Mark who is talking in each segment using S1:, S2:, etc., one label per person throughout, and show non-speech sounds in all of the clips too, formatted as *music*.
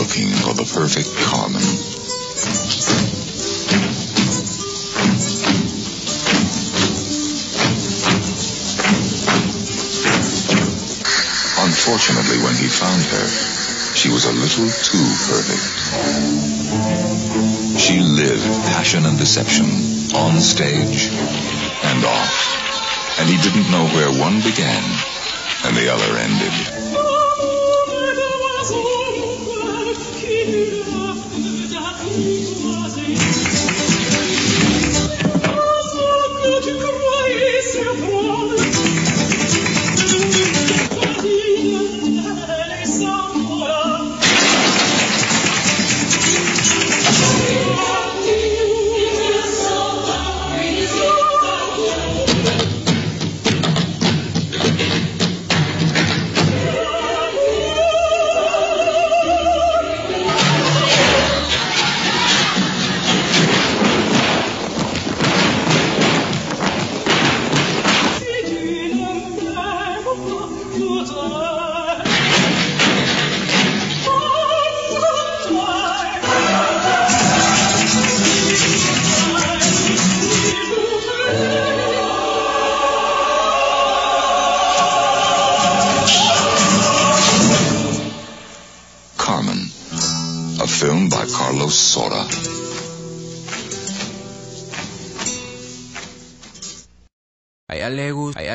S1: looking for the perfect Carmen. Unfortunately, when he found her, she was a little too perfect. She lived passion and deception on stage and off. And he didn't know where one began and the other ended.
S2: Thank you.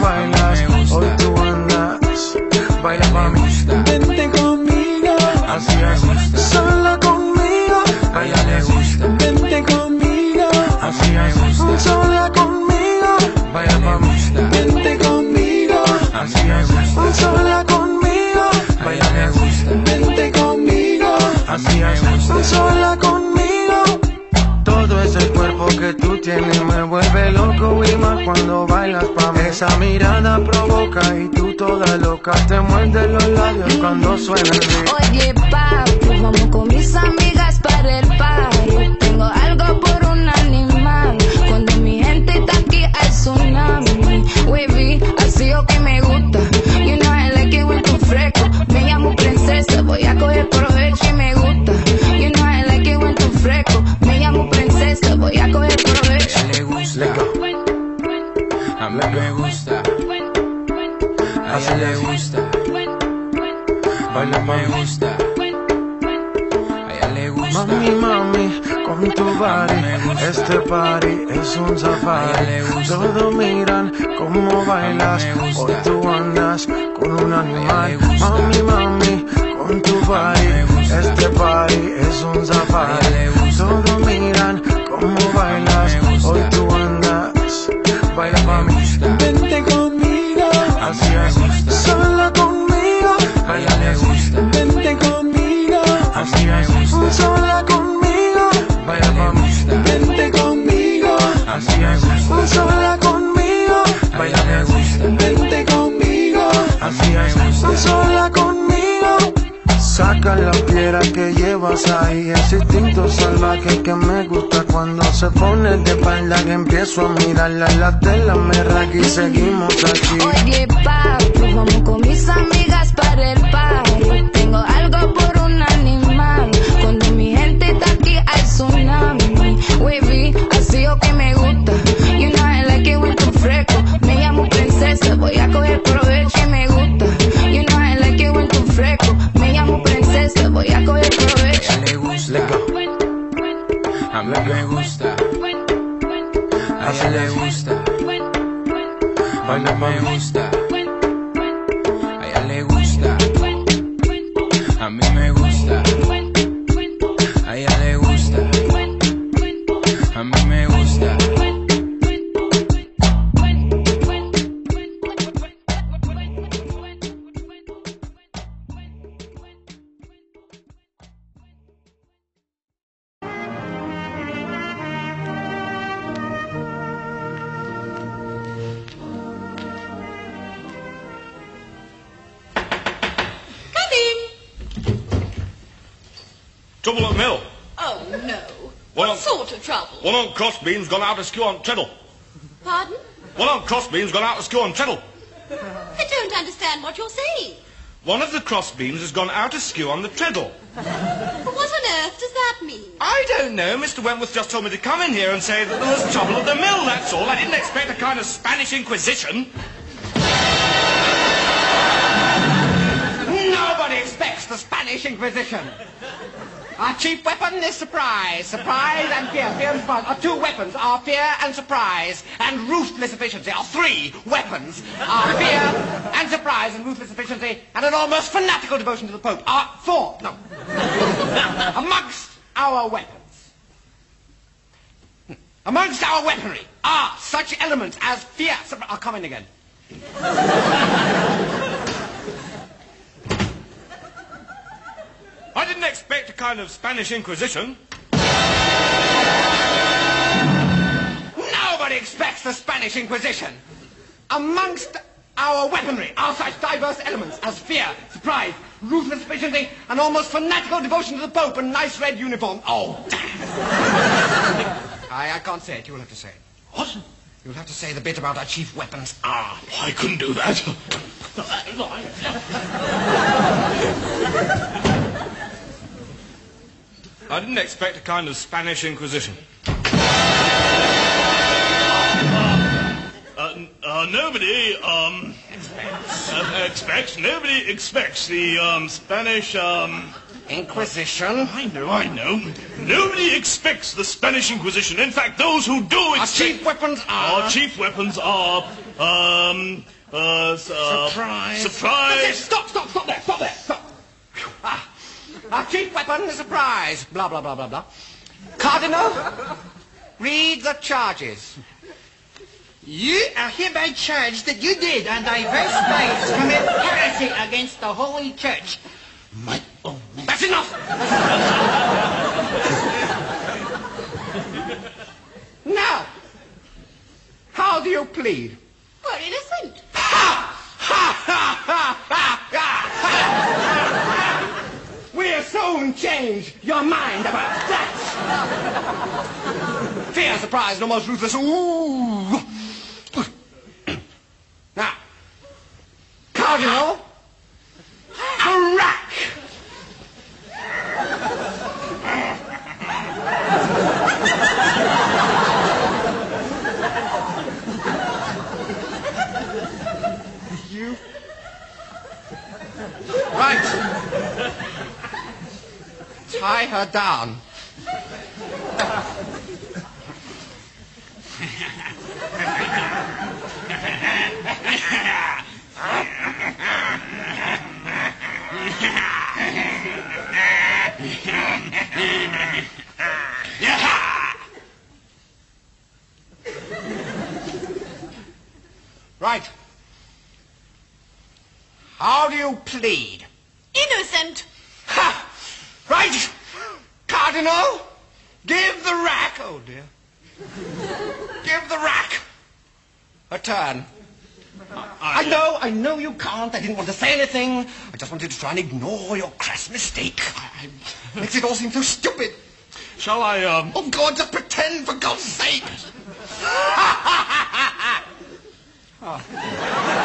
S3: bailas, hoy tú andas. Baila mami,
S2: gusta.
S3: vente conmigo, así es, tienes me vuelve loco y más cuando bailas pa' mí. Esa mirada provoca y tú toda loca te muerdes los labios cuando suena el beat.
S4: A
S2: ella le gusta.
S3: Baila
S2: Me
S3: mami.
S2: gusta. A ella le gusta.
S3: Mami, mami, con tu body, este party es un safari. Todos miran cómo bailas, hoy tú andas con un animal. Mami, mami, con tu body, este party es un safari. Todos miran cómo bailas, hoy tú andas. Baila mami, llevas ahí, ese instinto salvaje que me gusta cuando se pone de espalda que empiezo a mirarla la tela me raca y seguimos aquí.
S4: Oye, papi, vamos con mis amigas para el party. Tengo algo por un animal. Cuando mi gente está aquí hay tsunami. Wavy, así o que me gusta. You know I like it when fresco. Me llamo princesa, voy a coger provecho A
S2: mí me gusta. A ella le gusta.
S3: Baila
S2: Me
S3: mami.
S2: gusta.
S5: Trouble at the mill.
S6: Oh, no.
S5: Well,
S6: what sort of trouble?
S5: One on crossbeam's gone out of skew on treadle.
S6: Pardon?
S5: One on crossbeam's gone out of skew on treadle.
S6: I don't understand what you're saying.
S5: One of the crossbeams has gone out askew on the treadle.
S6: But what on earth does that mean?
S5: I don't know. Mr. Wentworth just told me to come in here and say that there was trouble at the mill, that's all. I didn't expect a kind of Spanish Inquisition.
S7: Nobody expects the Spanish Inquisition. Our chief weapon is surprise. Surprise and fear. Fear and surprise. Our two weapons are fear and surprise and ruthless efficiency. Our three weapons are fear and surprise and ruthless efficiency and an almost fanatical devotion to the Pope. Our four, no. Amongst our weapons. Amongst our weaponry are such elements as fear. I'll come in again.
S5: I didn't expect a kind of Spanish Inquisition.
S7: Nobody expects the Spanish Inquisition. Amongst our weaponry are such diverse elements as fear, surprise, ruthless efficiency, and almost fanatical devotion to the Pope and nice red uniform. Oh, damn! I, I can't say it. You'll have to say it.
S5: What?
S7: You'll have to say the bit about our chief weapons are.
S5: I couldn't do that. *laughs* I didn't expect a kind of Spanish Inquisition.
S8: Uh, uh, nobody um, uh, expects. Nobody expects the um, Spanish. Um,
S7: Inquisition?
S8: I know, I know. Nobody expects the Spanish Inquisition. In fact, those who do expect,
S7: Our
S8: expect.
S7: chief weapons are.
S8: Our chief weapons are. Um. Uh, uh,
S7: Surprise.
S8: Surprise.
S7: Stop, stop, stop there, stop there, stop. Our chief weapon is surprise. Blah, blah, blah, blah, blah. Cardinal, read the charges.
S9: You are hereby charged that you did on diverse nights commit heresy against the Holy Church.
S7: My, oh, that's enough. now, how do you plead?
S6: We're innocent.
S7: We'll soon change your mind about that. *laughs* Fear, surprise, and almost ruthless. Ooh. Now, Cardinal, the rack. You. Right. Her down. Right. How do you plead?
S6: Innocent.
S7: Ha! Right! Cardinal, give the rack. Oh dear. give the rack a turn. I know, I know you can't. I didn't want to say anything. I just wanted to try and ignore your crass mistake. Makes it all seem so stupid.
S8: Shall I, um.
S7: Oh, God, just pretend, for God's sake.
S10: Now *laughs*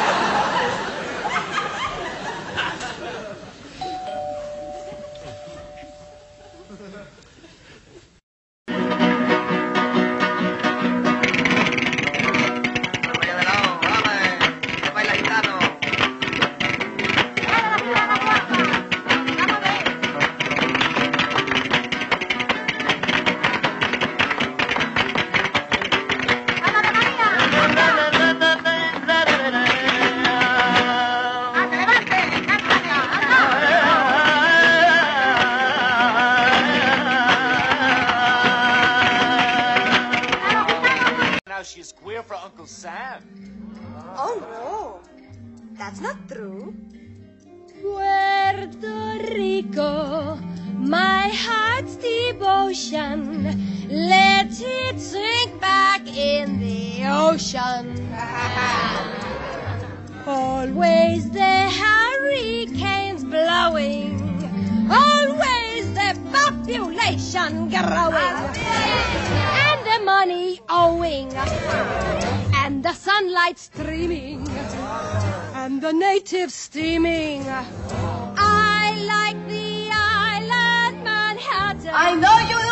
S4: Always the hurricanes blowing. Always the
S11: population growing, and the money owing, and the sunlight streaming, and the natives steaming. I like the island Manhattan.
S12: I know you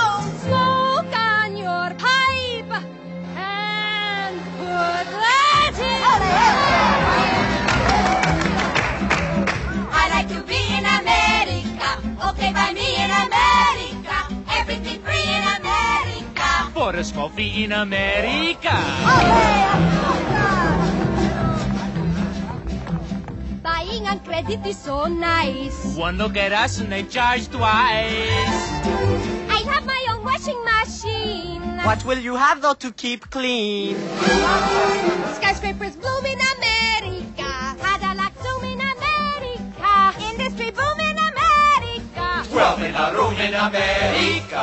S4: America.
S10: Coffee in America.
S11: Buying on credit is so nice.
S10: One look at us and they charge twice.
S11: I have my own washing machine.
S13: What will you have though to keep clean?
S11: Skyscrapers bloom in America. Cadillac zoom in America. Industry boom in America.
S10: Twelve in a room in America.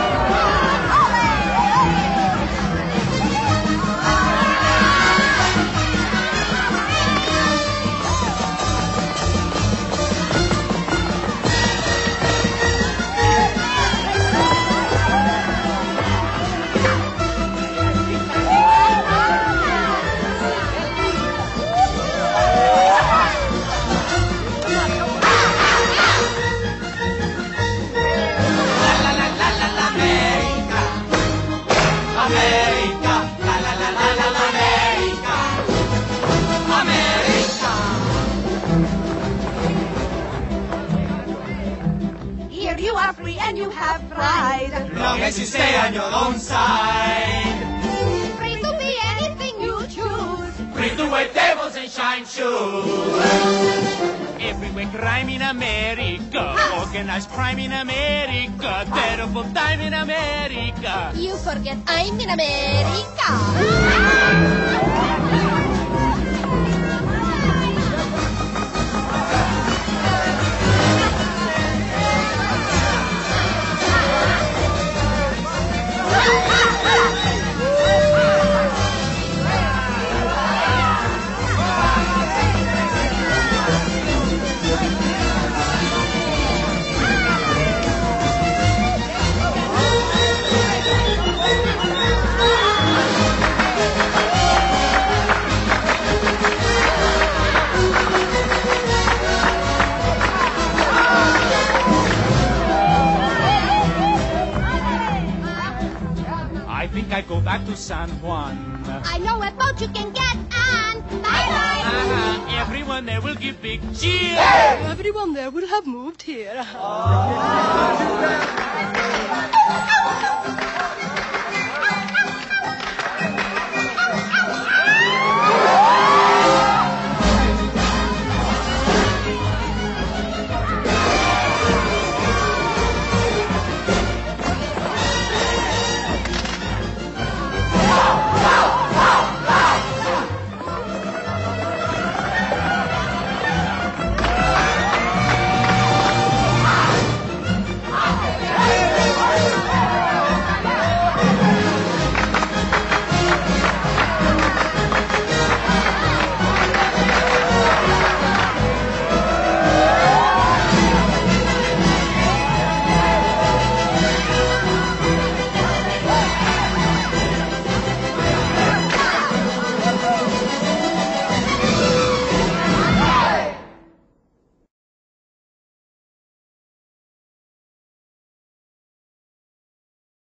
S11: you are free and you have pride.
S10: Long as you stay on your own side,
S11: Free to be anything you choose.
S10: free to wear devils and shine shoes. Everywhere crime in America, organized crime in America, terrible time in America.
S11: You forget I'm in America. *laughs*
S10: back to San Juan.
S11: I know a boat you can get on. Bye bye.
S10: Uh-huh. Everyone there will give big cheer.
S11: Everyone there will have moved here. Oh. *laughs*